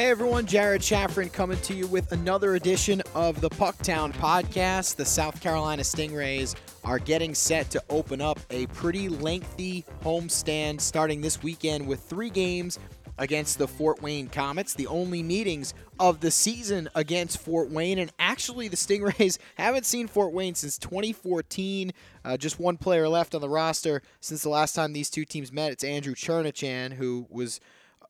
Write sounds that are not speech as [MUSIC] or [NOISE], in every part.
Hey everyone, Jared Shafran coming to you with another edition of the Pucktown podcast. The South Carolina Stingrays are getting set to open up a pretty lengthy homestand starting this weekend with three games against the Fort Wayne Comets, the only meetings of the season against Fort Wayne. And actually, the Stingrays [LAUGHS] haven't seen Fort Wayne since 2014. Uh, just one player left on the roster since the last time these two teams met. It's Andrew Cherniwchan, who was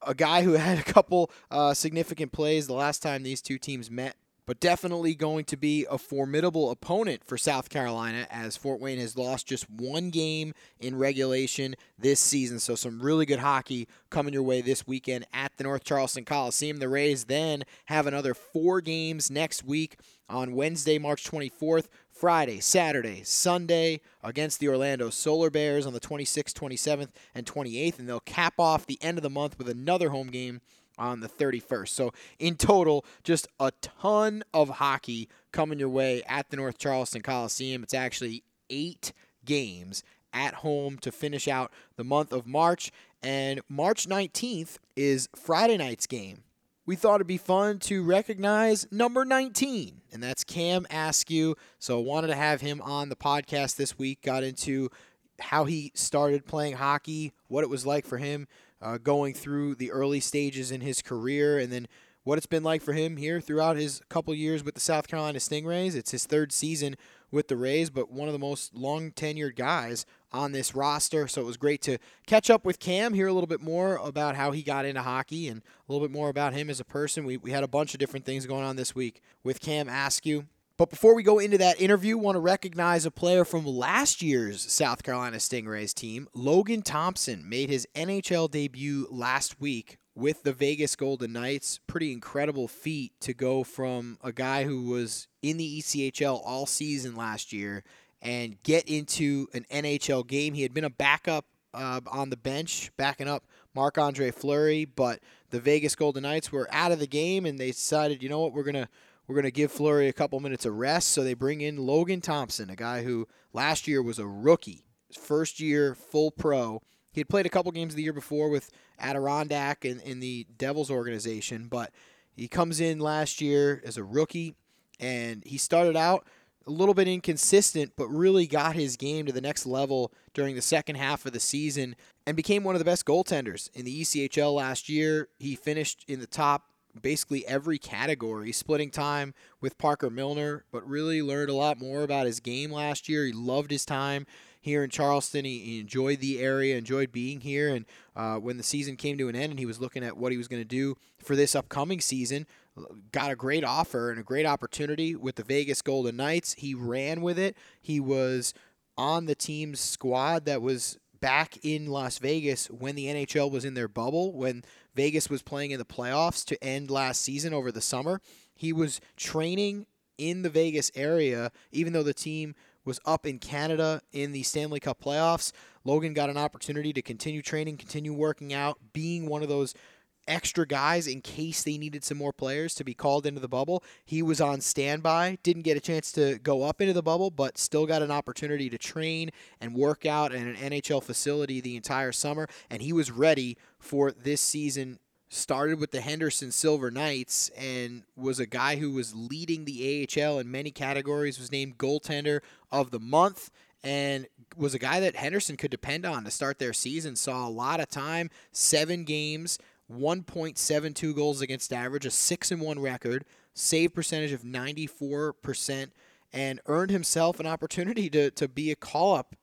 a guy who had a couple uh, significant plays the last time these two teams met, but definitely going to be a formidable opponent for South Carolina as Fort Wayne has lost just one game in regulation this season. So, some really good hockey coming your way this weekend at the North Charleston Coliseum. The Rays then have another four games next week on Wednesday, March 24th Friday, Saturday, Sunday against the Orlando Solar Bears on the 26th, 27th, and 28th. And they'll cap off the end of the month with another home game on the 31st. So, in total, just a ton of hockey coming your way at the North Charleston Coliseum. It's actually eight games at home to finish out the month of March. And March 19th is Friday night's game we thought it'd be fun to recognize number 19, and that's Cam Askew. So wanted to have him on the podcast this week. Got into how he started playing hockey, what it was like for him uh, going through the early stages in his career, and then what it's been like for him here throughout his couple years with the South Carolina Stingrays. It's his third season with the Rays, but one of the most long tenured guys on this roster. So it was great to catch up with Cam, hear a little bit more about how he got into hockey and a little bit more about him as a person. We, we had a bunch of different things going on this week with Cam Askew. But before we go into that interview, want to recognize a player from last year's South Carolina Stingrays team. Logan Thompson made his NHL debut last week with the Vegas Golden Knights. Pretty incredible feat to go from a guy who was in the ECHL all season last year and get into an NHL game. He had been a backup uh, on the bench, backing up Marc Andre Fleury, but the Vegas Golden Knights were out of the game and they decided, you know what, we're gonna we're gonna give Fleury a couple minutes of rest. So they bring in Logan Thompson, a guy who last year was a rookie, first year full pro. He had played a couple games the year before with Adirondack in, in the Devils organization, but he comes in last year as a rookie and he started out a little bit inconsistent, but really got his game to the next level during the second half of the season and became one of the best goaltenders in the ECHL last year. He finished in the top basically every category, splitting time with Parker Milner, but really learned a lot more about his game last year. He loved his time here in Charleston. He, he enjoyed the area, enjoyed being here. And uh, when the season came to an end and he was looking at what he was going to do for this upcoming season, got a great offer and a great opportunity with the Vegas Golden Knights. He ran with it. He was on the team's squad that was back in Las Vegas when the NHL was in their bubble, when Vegas was playing in the playoffs to end last season over the summer. He was training in the Vegas area, even though the team was up in Canada in the Stanley Cup playoffs. Logan got an opportunity to continue training, continue working out, being one of those extra guys in case they needed some more players to be called into the bubble. He was on standby, didn't get a chance to go up into the bubble, but still got an opportunity to train and work out in an NHL facility the entire summer. And he was ready for this season. Started with the Henderson Silver Knights and was a guy who was leading the AHL in many categories, was named goaltender of the month and was a guy that Henderson could depend on to start their season. Saw a lot of time, seven games, 1.72 goals against average, a 6 and 1 record, save percentage of 94%, and earned himself an opportunity to, to be a call up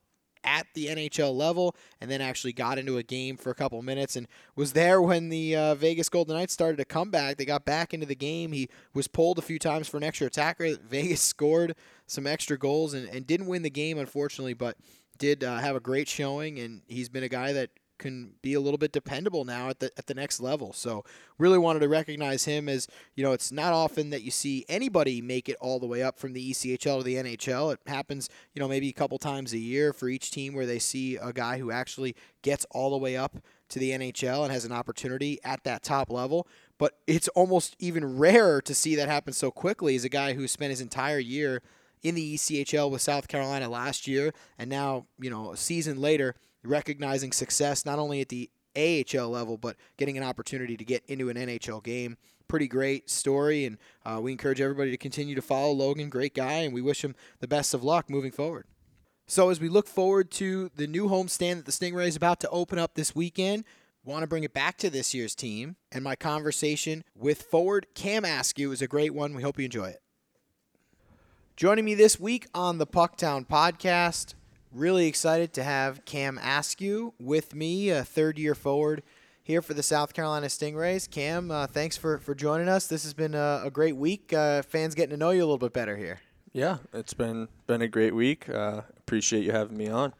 at the NHL level and then actually got into a game for a couple minutes and was there when the uh, Vegas Golden Knights started to come back. They got back into the game. He was pulled a few times for an extra attacker. [LAUGHS] Vegas scored some extra goals and, and didn't win the game, unfortunately, but did uh, have a great showing. And he's been a guy that can be a little bit dependable now at the at the next level. So really wanted to recognize him as you know it's not often that you see anybody make it all the way up from the ECHL to the NHL. It happens you know maybe a couple times a year for each team where they see a guy who actually gets all the way up to the NHL and has an opportunity at that top level. But it's almost even rarer to see that happen so quickly as a guy who spent his entire year in the ECHL with South Carolina last year and now, you know, a season later recognizing success not only at the AHL level, but getting an opportunity to get into an NHL game. Pretty great story, and uh, we encourage everybody to continue to follow Logan. Great guy, and we wish him the best of luck moving forward. So, as we look forward to the new homestand that the Stingray is about to open up this weekend, want to bring it back to this year's team. And my conversation with forward Cam Askew is a great one. We hope you enjoy it. Joining me this week on the Pucktown podcast, really excited to have Cam Askew with me, a third year forward here for the South Carolina Stingrays. Cam, uh, thanks for, for joining us. This has been a, a great week. Uh, fans getting to know you a little bit better here. Yeah, it's been been a great week. Uh, appreciate you having me on.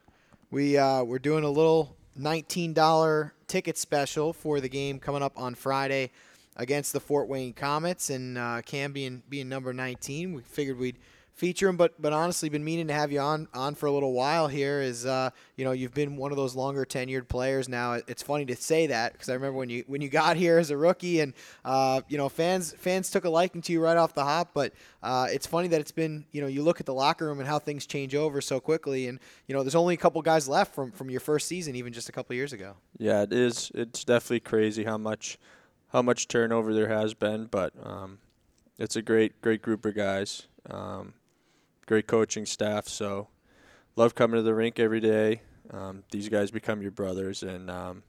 We uh, we're doing a little nineteen dollar ticket special for the game coming up on Friday against the Fort Wayne Comets, and uh, Cam being being number nineteen, we figured we'd feature him. But but honestly, been meaning to have you on on for a little while here. Is uh, you know you've been one of those longer tenured players now. It's funny to say that because I remember when you when you got here as a rookie, and uh, you know fans fans took a liking to you right off the hop. But uh, it's funny that it's been you know you look at the locker room and how things change over so quickly, and you know there's only a couple guys left from from your first season, even just a couple years ago. Yeah, it is. It's definitely crazy how much how much turnover there has been, but um, it's a great great group of guys. Um, great coaching staff. So love coming to the rink every day. Um, these guys become your brothers, and um,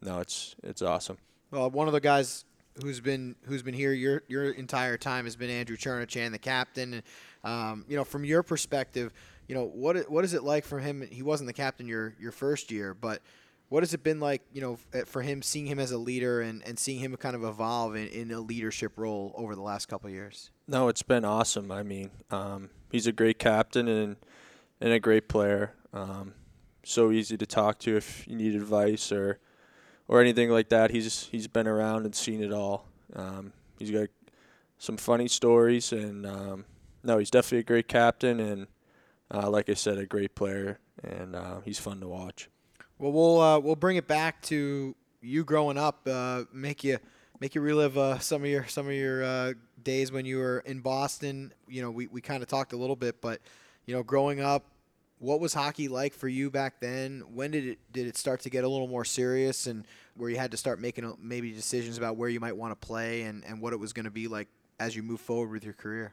no, it's it's awesome. Well, one of the guys who's been who's been here your your entire time has been Andrew Cherniwchan, the captain. Um, you know, from your perspective, you know what what is it like for him? He wasn't the captain your your first year, but what has it been like, you know, for him seeing him as a leader and, and seeing him kind of evolve in, in a leadership role over the last couple years? No, it's been awesome. I mean, um, he's a great captain and and a great player. Um, so easy to talk to if you need advice or or anything like that. He's he's been around and seen it all. Um, he's got some funny stories and um, no, he's definitely a great captain and uh, like I said, a great player and uh, he's fun to watch. Well, we'll uh, we'll bring it back to you growing up. Uh, make you make you relive uh, some of your some of your uh, days when you were in Boston. You know, we, we kind of talked a little bit, but you know, growing up, what was hockey like for you back then? When did it did it start to get a little more serious, and where you had to start making uh, maybe decisions about where you might want to play and, and what it was going to be like as you move forward with your career?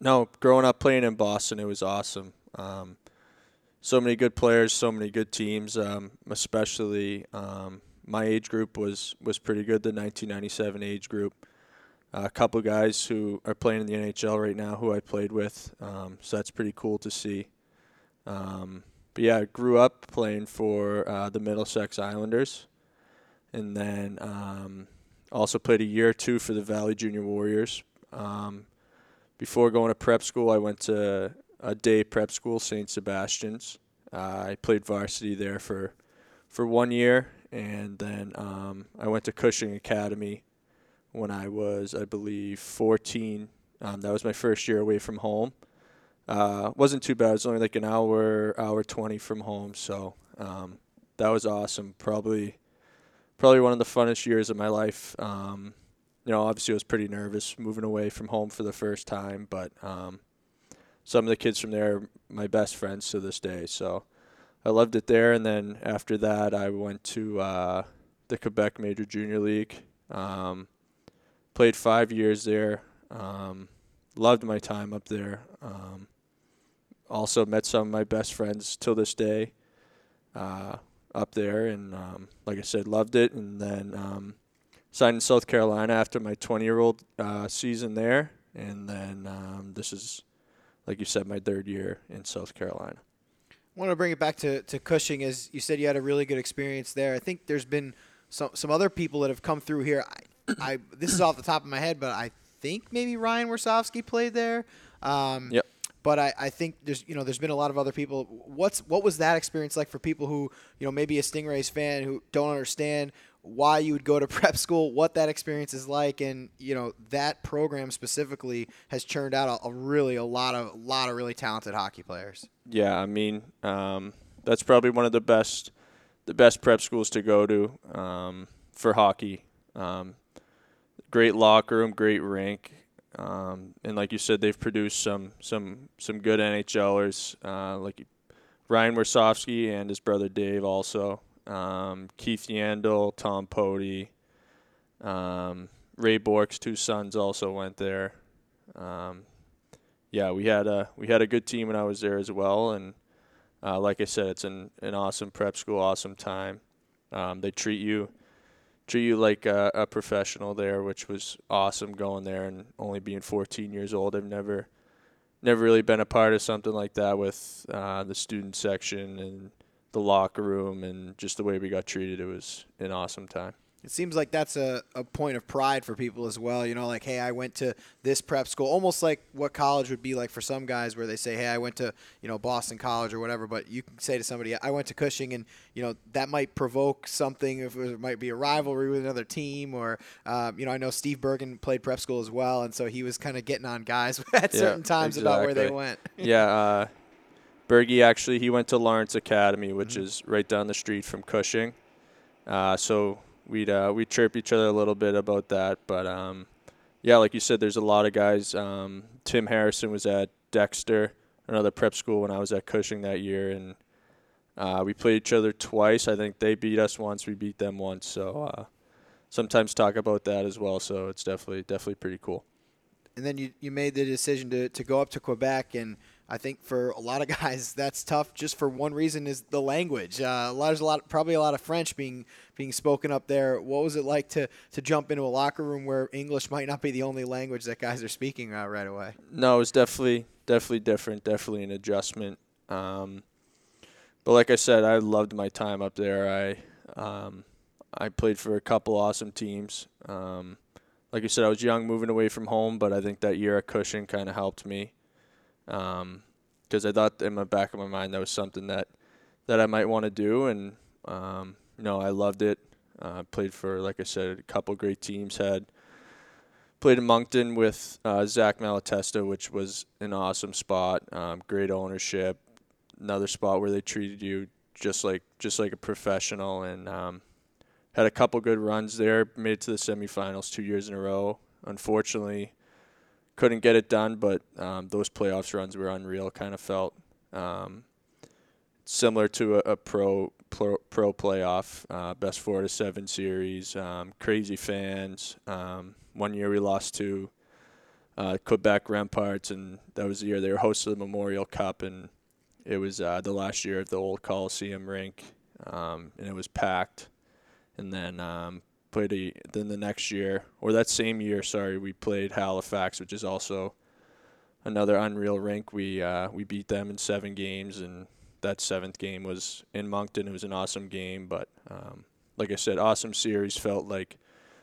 No, growing up playing in Boston, it was awesome. Um, so many good players, so many good teams. Um, especially um, my age group was was pretty good. The 1997 age group. Uh, a couple guys who are playing in the NHL right now who I played with, um, so that's pretty cool to see. Um, but yeah, I grew up playing for uh, the Middlesex Islanders, and then um, also played a year or two for the Valley Junior Warriors. Um, before going to prep school, I went to a day prep school, St. Sebastian's. Uh, I played varsity there for for one year, and then um, I went to Cushing Academy when I was, I believe, 14. Um, that was my first year away from home. Uh, wasn't too bad. It was only like an hour, hour 20 from home, so um, that was awesome. Probably, probably one of the funnest years of my life. Um, you know, obviously I was pretty nervous moving away from home for the first time, but um, some of the kids from there are my best friends to this day. So I loved it there. And then after that, I went to uh, the Quebec Major Junior League. Um, played five years there. Um, loved my time up there. Um, also met some of my best friends till this day uh, up there, and um, like I said, loved it. And then um, signed in South Carolina after my 20-year-old uh, season there, and then um, this is like you said, my third year in South Carolina. I want to bring it back to, to Cushing, as you said you had a really good experience there. I think there's been some some other people that have come through here. I, I this is off the top of my head, but I think maybe Ryan Warsofsky played there. Um, yep. But I, I think there's you know there's been a lot of other people. What's what was that experience like for people who you know maybe a Stingrays fan who don't understand why you would go to [LAUGHS] prep school, what that experience is like, and you know that program specifically has churned out a, a really a lot of a lot of really talented hockey players. Yeah, I mean um, that's probably one of the best the best prep schools to go to um, for hockey. Um, great locker room, great rink, um, and like you said, they've produced some some some good NHLers uh, like Ryan Warsofsky and his brother Dave also. Um, Keith Yandle, Tom Poti, um, Ray Bourque's two sons also went there. Um, yeah, we had a we had a good team when I was there as well, and uh, like I said, it's an an awesome prep school, awesome time. Um, they treat you treat you like a, a, professional there, which was awesome going there and only being 14 years old. I've never never really been a part of something like that with uh, the student section and the locker room and just the way we got treated. It was an awesome time. It seems like that's a, a point of pride for people as well. You know, like, hey, I went to this prep school, almost like what college would be like for some guys, where they say, hey, I went to, you know, Boston College or whatever. But you can say to somebody, I went to Cushing, and, you know, that might provoke something. If it might be a rivalry with another team, or, um, you know, I know Steve Bergen played prep school as well. And so he was kind of getting on guys [LAUGHS] at yeah, certain times exactly. about where they went. yeah. [LAUGHS] Uh, Bergie actually, he went to Lawrence Academy, which mm-hmm. is right down the street from Cushing. Uh, so we'd uh, we chirp each other a little bit about that. But um, yeah, like you said, there's a lot of guys. Um, Tim Harrison was at Dexter, another prep school when I was at Cushing that year, and uh, we played each other twice. I think they beat us once, we beat them once. So uh, sometimes talk about that as well. So it's definitely definitely pretty cool. And then you you made the decision to to go up to Quebec and I think for a lot of [LAUGHS] guys that's tough. Just for one reason is the language. Uh, there's a lot, probably a lot of French being being spoken up there. What was it like to to jump into a locker room where English might not be the only language that guys are speaking uh, right away? No, it was definitely definitely different. Definitely an adjustment. Um, but like I said, I loved my time up there. I um, I played for a couple awesome teams. Um, like I said, I was young, moving away from home, but I think that year at Cushing kind of helped me because um, I thought in the back of my mind that was something that that I might want to do, and um, you know I loved it. Uh, played for, like I said, a couple great teams. Had played in Moncton with uh, Zach Malatesta, which was an awesome spot. Um, great ownership. Another spot where they treated you just like just like a professional, and um, had a couple good runs there. Made it to the semifinals two years in a row. Unfortunately, couldn't get it done, but um, those playoffs runs were unreal. Kind of felt um, similar to a, a pro, pro, pro playoff, uh, best four to seven series. Um, crazy fans. Um, one year we lost to uh, Quebec Remparts, and that was the year they were hosting the Memorial Cup, and it was uh, the last year of the old Coliseum rink, um, and it was packed. And then um, played a then the next year or that same year sorry we played Halifax which is also another unreal rink. We uh, we beat them in seven games and that seventh game was in Moncton. It was an awesome game but um, like I said awesome series. Felt like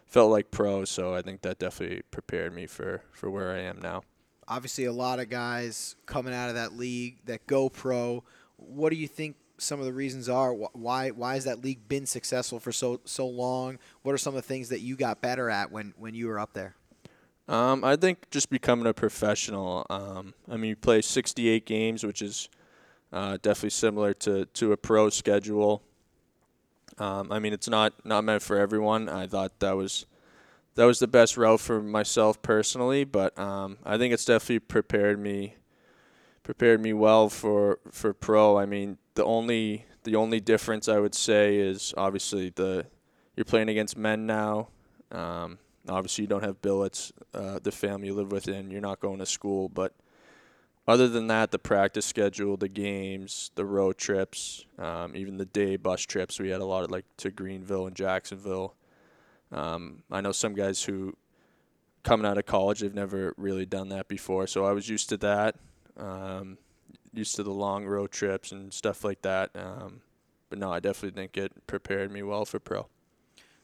felt like pro so I think that definitely prepared me for for where I am now. Obviously a lot of guys coming out of that league that go pro. What do you think some of the reasons are why why has that league been successful for so so long? What are some of the things that you got better at when when you were up there? Um, I think just becoming a professional. Um, I mean, you play 68 games, which is uh, definitely similar to, to a pro schedule. Um, I mean, it's not not meant for everyone. I thought that was that was the best route for myself personally, but um, I think it's definitely prepared me prepared me well for for pro. I mean, the only the only difference I would say is obviously the you're playing against men now. Um, obviously, you don't have billets, uh, the family you live within. You're not going to school, but other than that, the practice schedule, the games, the road trips, um, even the day bus trips. We had a lot of like to Greenville and Jacksonville. Um, I know some guys who coming out of college, they've never really done that before, so I was used to that. Um, used to the long road trips and stuff like that. Um, but no, I definitely think it prepared me well for pro.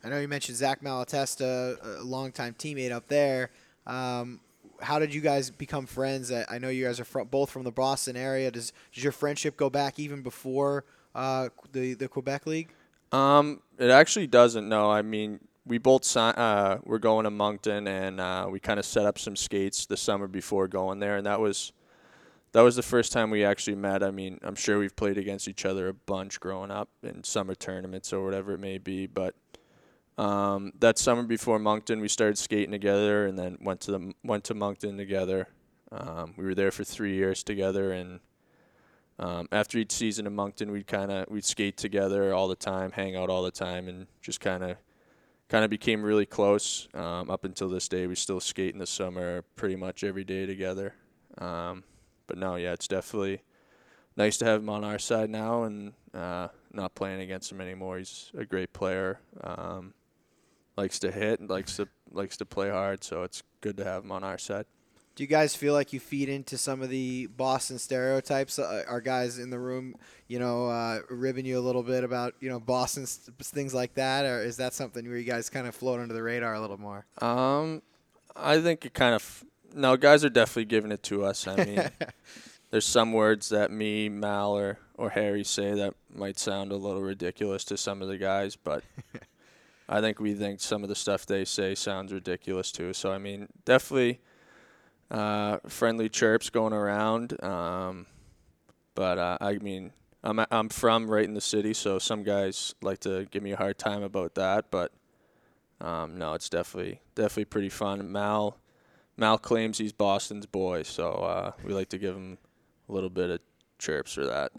I know you mentioned Zach Malatesta, a longtime teammate up there. Um, how did you guys become friends? I, know you guys are from, both from the Boston area. Does does your friendship go back even before uh, the the Quebec League? Um, it actually doesn't. No, I mean we both uh, were going to Moncton, and uh, we kind of set up some skates the summer before going there, and that was that was the first time we actually met. I mean, I'm sure we've played against each other a bunch growing up in summer tournaments or whatever it may be. But um, that summer before Moncton, we started skating together, and then went to the went to Moncton together. Um, we were there for three years together, and um, after each season in Moncton, we'd kind of we'd skate together all the time, hang out all the time, and just kind of kind of became really close. Um, up until this day, we still skate in the summer pretty much every day together. Um, but no, yeah, it's definitely nice to have him on our side now and uh, not playing against him anymore. He's a great player. Um, likes to hit, and likes to likes to play hard, so it's good to have him on our side. Do you guys feel like you feed into some of the Boston stereotypes? Uh, are guys in the room, you know, uh, ribbing you a little bit about, you know, Boston things like that, or is that something where you guys kind of float under the radar a little more? Um, I think it kind of no guys are definitely giving it to us. I mean, [LAUGHS] there's some words that me, Mal, or or Harry say that might sound a little ridiculous to some of the guys, but [LAUGHS] I think we think some of the stuff they say sounds ridiculous too. So I mean, definitely uh, friendly chirps going around. Um, but uh, I mean, I'm I'm from right in the city, so some guys like to give me a hard time about that. But um, no, it's definitely definitely pretty fun. Mal Mal claims he's Boston's boy, so uh, we like to give him a little bit of chirps for that.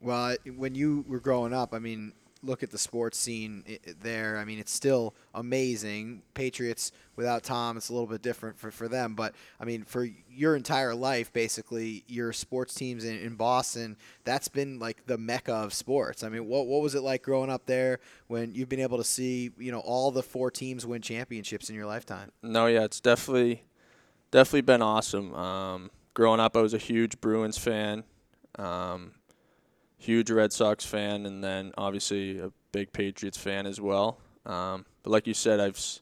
Well, when you were growing up, I mean, look at the sports scene there. I mean, it's still amazing. Patriots without Tom, it's a little bit different for, for them. But I mean, for your entire life, basically, your sports teams in, in Boston, that's been like the mecca of sports. I mean, what what was it like growing up there when you've been able to see you know all the four teams win championships in your lifetime? No, yeah, it's definitely definitely been awesome. Um, growing up, I was a huge Bruins fan. Um, huge Red Sox fan, and then obviously a big Patriots fan as well. Um, but like you said, I've, s-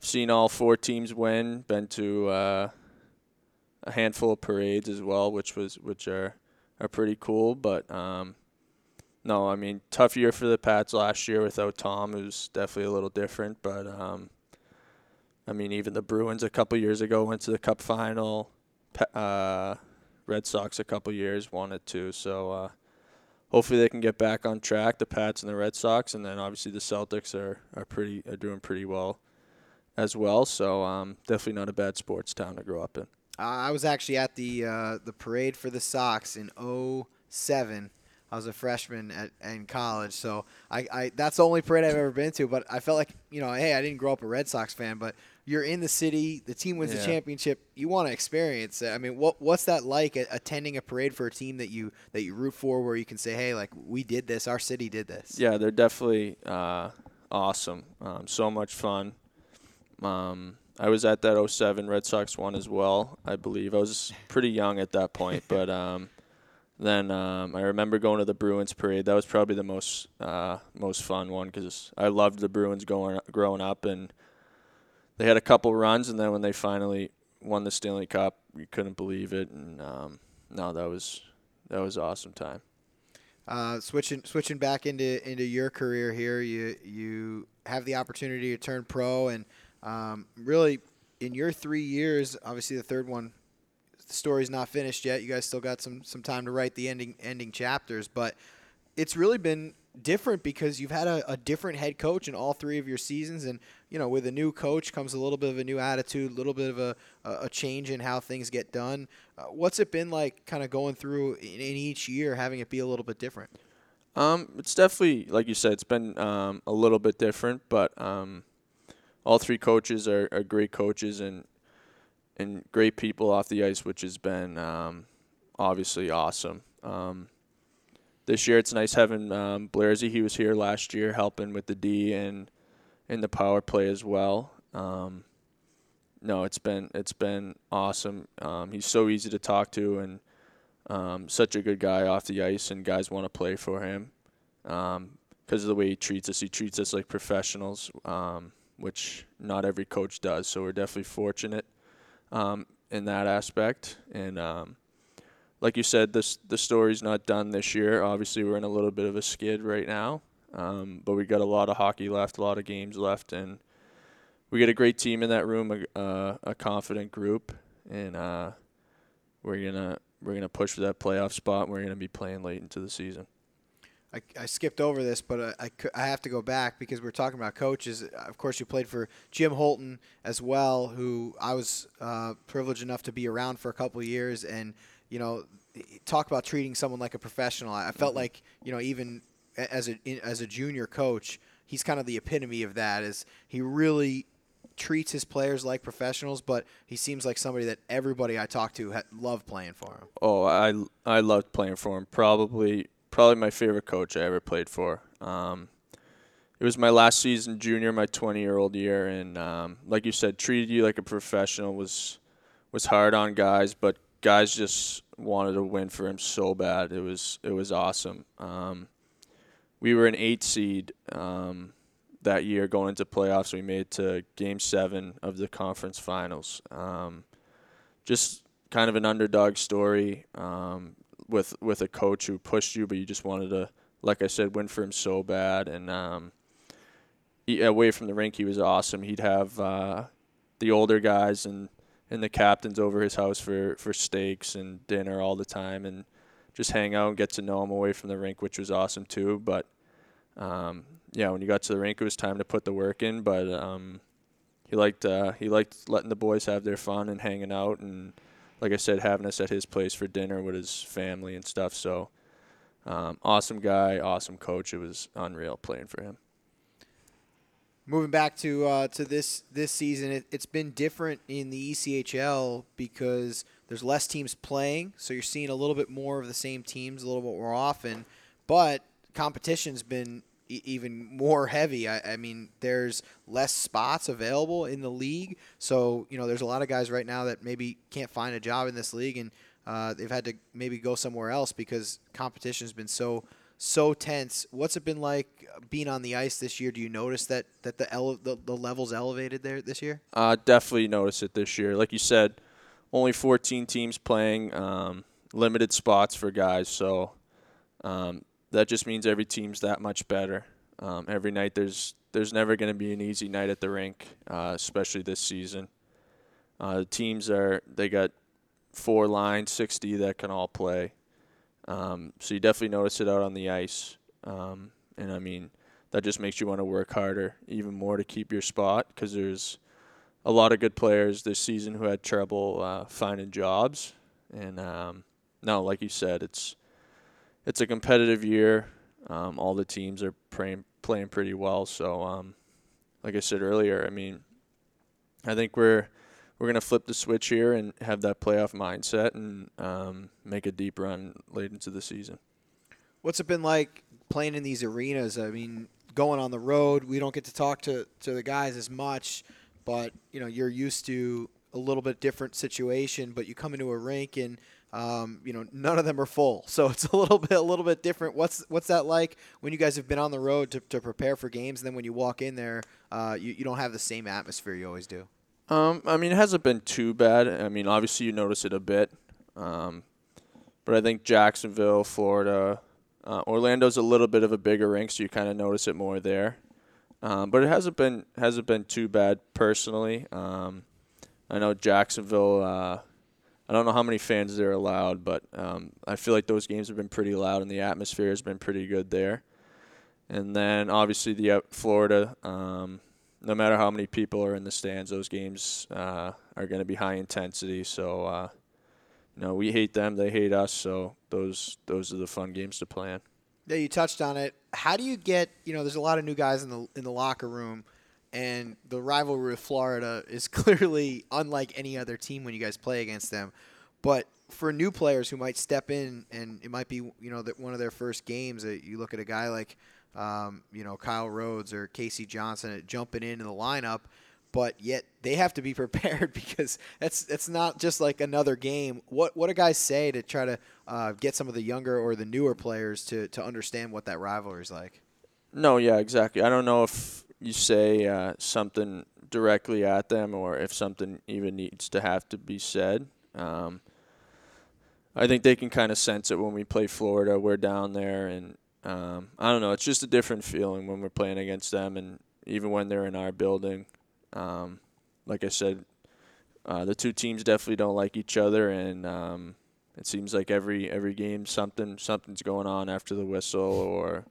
seen all four teams win. Been to uh, a handful of parades as well, which was which are are pretty cool. But um, no, I mean tough year for the Pats last year without Tom. It was definitely a little different, but um, I mean even the Bruins a couple years ago went to the Cup final. Uh, Red Sox a couple years won it too. So. Uh, hopefully they can get back on track. The Pats and the Red Sox, and then obviously the Celtics are are pretty are doing pretty well as well. So um, definitely not a bad sports town to grow up in. I was actually at the uh, the parade for the Sox in 07. I was a freshman at in college, so I, I that's the only parade I've ever been to. But I felt like you know, hey, I didn't grow up a Red Sox fan, but you're in the city, the team wins yeah. the championship, you want to experience it. I mean, what what's that like attending a parade for a team that you that you root for, where you can say, hey, like we did this, our city did this. Yeah, they're definitely uh, awesome. Um, so much fun. Um, I was at that 07 Red Sox one as well, I believe. I was pretty young at that point, [LAUGHS] but um, then um, I remember going to the Bruins parade. That was probably the most uh, most fun one because I loved the Bruins going growing up, and they had a couple runs, and then when they finally won the Stanley Cup, we couldn't believe it, and um, no, that was that was awesome time. Uh, switching switching back into into your career here, you you have the opportunity to turn pro, and um, really in your three years, obviously the third one the story's not finished yet. You guys still got some some time to write the ending ending chapters, but it's really been different because you've had a, a, different head coach in all three of your seasons, and you know with a new coach comes a little bit of a new attitude, a little bit of a a change in how things get done. Uh, what's it been like, kind of going through in, in, each year, having it be a little bit different? Um, it's definitely like you said, it's been um, a little bit different, but um, all three coaches are, are great coaches and and great people off the ice, which has been um, obviously awesome. Um, this year it's nice having um, Blairsy. He was here last year helping with the D and in the power play as well. Um, no, it's been it's been awesome. Um, he's so easy to talk to and um, such a good guy off the ice, and guys want to play for him because um, of the way he treats us. He treats us like professionals, um, which not every coach does. So we're definitely fortunate um, in that aspect. And like you said, this the story's not done this year. Obviously, we're in a little bit of a skid right now, um, but we got a lot of hockey left, a lot of games left, and we got a great team in that room, a, uh, a confident group, and uh, we're gonna we're gonna push for that playoff spot. And we're gonna be playing late into the season. I, I skipped over this, but I, I, I, have to go back because we're talking about coaches. Of course, you played for Jim Hulton as well, who I was uh, privileged enough to be around for a couple years, and you know talk about treating someone like a professional. I, I felt mm-hmm. like you know even as a as a junior coach, he's kind of the epitome of that. Is he really treats his players like professionals, but he seems like somebody that everybody I talk to ha- love playing for him. Oh, I I loved playing for him. Probably probably my favorite coach I ever played for. Um, it was my last season junior, my 20 year old year, and um, like you said, treated you like a professional was was hard on guys, but guys just wanted to win for him so bad. It was it was awesome. Um, we were an eight seed um, that year going into playoffs. We made to Game Seven of the conference finals. Um, just kind of an underdog story um, with with a coach who pushed you, but you just wanted to, like I said, win for him so bad. And um, he, away from the rink, he was awesome. He'd have uh, the older guys and and the captains over his house for for steaks and dinner all the time, and just hang out and get to know him away from the rink, which was awesome too. But um, yeah, when you got to the rink, it was time to put the work in. But um, he liked uh, he liked letting the boys have their fun and hanging out, and like I said, having us at his place for dinner with his family and stuff. So um, awesome guy, awesome coach. It was unreal playing for him. Moving back to uh, to this this season, it, has been different in the ECHL because there's less teams playing, so you're seeing a little bit more of the same teams a little bit more often. But competition's been even more heavy. I, I, mean, there's less spots available in the league, so you know there's a lot of guys right now that maybe can't find a job in this league, and uh, they've had to maybe go somewhere else because competition's been so so tense. What's it been like being on the ice this year? Do you notice that that the ele- the, the levels elevated there this year? Uh, definitely notice it this year. Like you said, only 14 teams playing, um, limited spots for guys, so. Um, that just means every team's that much better. Um, every night there's there's never going to be an easy night at the rink, uh, especially this season. Uh, the teams are they got four lines, 60 that can all play. Um, so you definitely notice it out on the ice, um, and I mean that just makes you want to work harder even more to keep your spot because there's a lot of good players this season who had trouble uh, finding jobs, and um, no, like you said, it's it's a competitive year. Um, all the teams are playing playing pretty well. So, um, like I said earlier, I mean, I think we're we're gonna flip the switch here and have that playoff mindset and um, make a deep run late into the season. What's it been like playing in these arenas? I mean, going on the road, we don't get to talk to, to the guys as much, but you know, you're used to a little bit different situation. But you come into a rink and um, you know, none of them are full, [LAUGHS] so it's a little bit a little bit different. What's what's that like when you guys have been on the road to, to prepare for games, and then when you walk in there, uh, you you don't have the same atmosphere you always do. Um, I mean, it hasn't been too bad. I mean, obviously you notice it a bit, um, but I think Jacksonville, Florida, uh, Orlando's a little bit of a bigger rink, so you kind of notice it more there. Um, but it hasn't been hasn't been too bad personally. Um, I know Jacksonville. Uh, I don't know how many fans they're allowed, but um, I feel like those games have been pretty loud and the atmosphere has been pretty good there. And then obviously the uh, Florida, um, no matter how many people are in the stands, those games uh, are going to be high intensity. So, uh, you know, we hate them, they hate us. So those those are the fun games to play in. Yeah, you touched on it. How do you get? You know, there's a lot of new guys in the in the locker room and the rivalry with Florida is [LAUGHS] clearly unlike any other team when you guys play against them. But for new players who might step in, and it might be you know that one of their first games, that you look at a guy like um, you know Kyle Rhodes or Casey Johnson jumping into the lineup, but yet they have to be [LAUGHS] prepared because that's that's not just like another game. What what do guys say to try to uh, get some of the younger or the newer players to to understand what that rivalry is like? No, yeah, exactly. I don't know if you say uh, something directly at them or if something even needs to have to be said. Um, I think they can kind of sense it when we play Florida. We're down there, and um, I don't know. It's just a different feeling when we're playing against them, and even when they're in our building. Um, like I said, uh, the two teams definitely don't like each other, and um, it seems like every every game something something's going on after the whistle or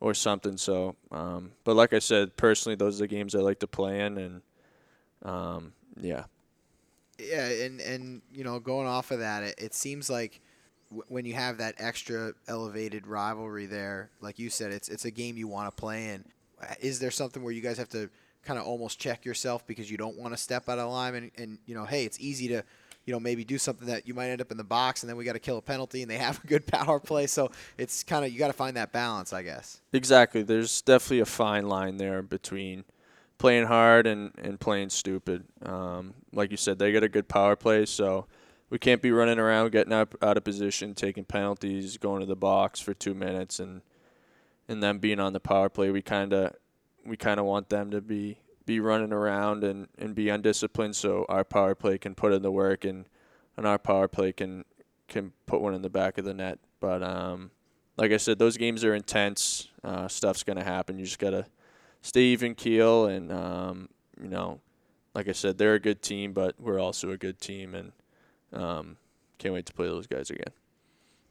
or something. So, um, but like I said, personally, those are the games I like to play in, and um, yeah. Yeah, and and you know, going off of that, it, it seems like when you have that extra elevated rivalry there, like you said, it's it's a game you want to play in. Is there something where you guys have to kind of almost check yourself because you don't want to step out of line and, and you know, hey, it's easy to you know, maybe do something that you might end up in the box and then we got to kill a penalty and they [LAUGHS] have a good power play. So it's kind of, you got to find that balance, I guess. Exactly. There's definitely a fine line there between playing hard and, and playing stupid. Um, like you said, they got a good power play, so we can't be running around, getting out, out of position, taking penalties, going to the box for two minutes, and and then being on the power play. We kind of we kind of want them to be be running around and, and be undisciplined, so our power play can put in the work and and our power play can can put one in the back of the net. But um, like I said, those games are intense. Uh, stuff's gonna happen. You just gotta stay even keel, and um, you know, like I said, they're a good team, but we're also a good team, and um, can't wait to play those guys again.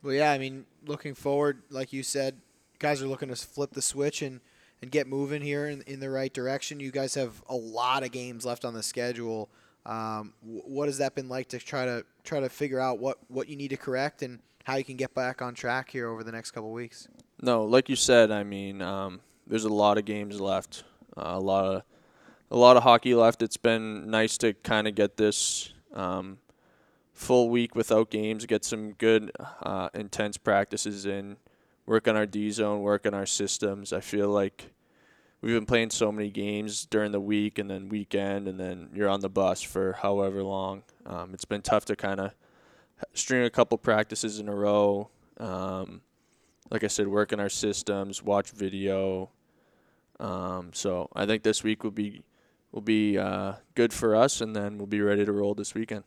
Well, yeah, I mean, looking forward, like you said, guys are looking to flip the switch and, and get moving here in, in the right direction. You guys have a lot of games left on the schedule. Um, what has that been like to try to try to figure out what, what you need to correct and how you can get back on track here over the next couple weeks? No, like you said, I mean, um, there's a lot of games left, uh, a lot of a lot of hockey left. It's been nice to kind of get this um, full week without games, get some good uh, intense practices in, work on our D zone, work on our systems. I feel like we've been playing so many games during the week and then weekend, and then you're on the bus for however long. Um, it's been tough to kind of string a couple practices in a row. Um, like I said, work on our systems, watch video. Um, so I think this week will be will be uh, good for us, and then we'll be ready to roll this weekend.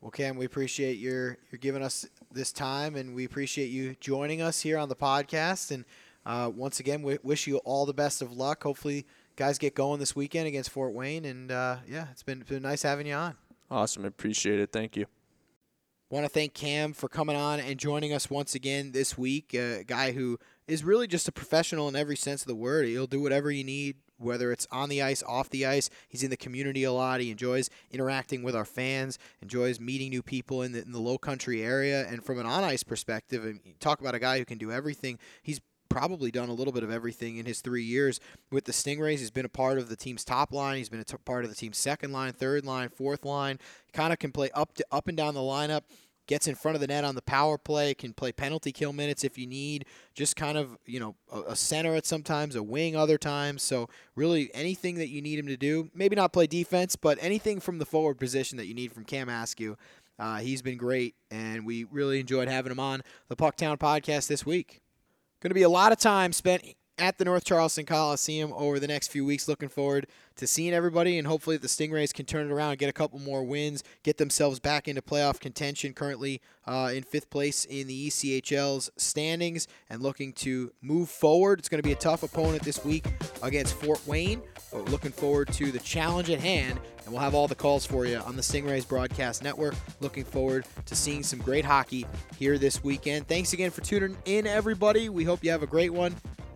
Well, Cam, we appreciate your your giving us this time, and we appreciate you joining us here on the podcast. And uh, once again, we wish you all the best of luck. Hopefully, guys get going this weekend against Fort Wayne. And uh, yeah, it's been, it's been nice having you on. Awesome, appreciate it. Thank you. Want to thank Cam for coming on and joining us once again this week. A guy who is really just a professional in every sense of the word. He'll do whatever you need, whether it's on the ice, off the ice. He's in the community a lot. He enjoys interacting with our fans, enjoys meeting new people in the, in the low country area. And from an on ice perspective, and talk about a guy who can do everything, he's probably done a little bit of everything in his three years with the Stingrays. He's been a part of the team's top line. He's been a t- part of the team's second line, third line, fourth line. Kind of can play up to, up and down the lineup. Gets in front of the net on the power play. Can play penalty kill minutes if you need. Just kind of you know a, center at sometimes, a wing other times. So really anything that you need him to do. Maybe not play defense, but anything from the forward position that you need from Cam Askew. Uh, he's been great, and we really enjoyed having him on the Pucktown podcast this week. Going to be a lot of time spent at the North Charleston Coliseum over the next few weeks. Looking forward to seeing everybody, and hopefully the Stingrays can turn it around and get a couple more wins, get themselves back into playoff contention. Currently uh, in fifth place in the ECHL's standings, and looking to move forward. It's going to be a tough opponent this week against Fort Wayne, but looking forward to the challenge at hand. And we'll have all the calls for you on the Stingrays Broadcast Network. Looking forward to seeing some great hockey here this weekend. Thanks again for tuning in, everybody. We hope you have a great one,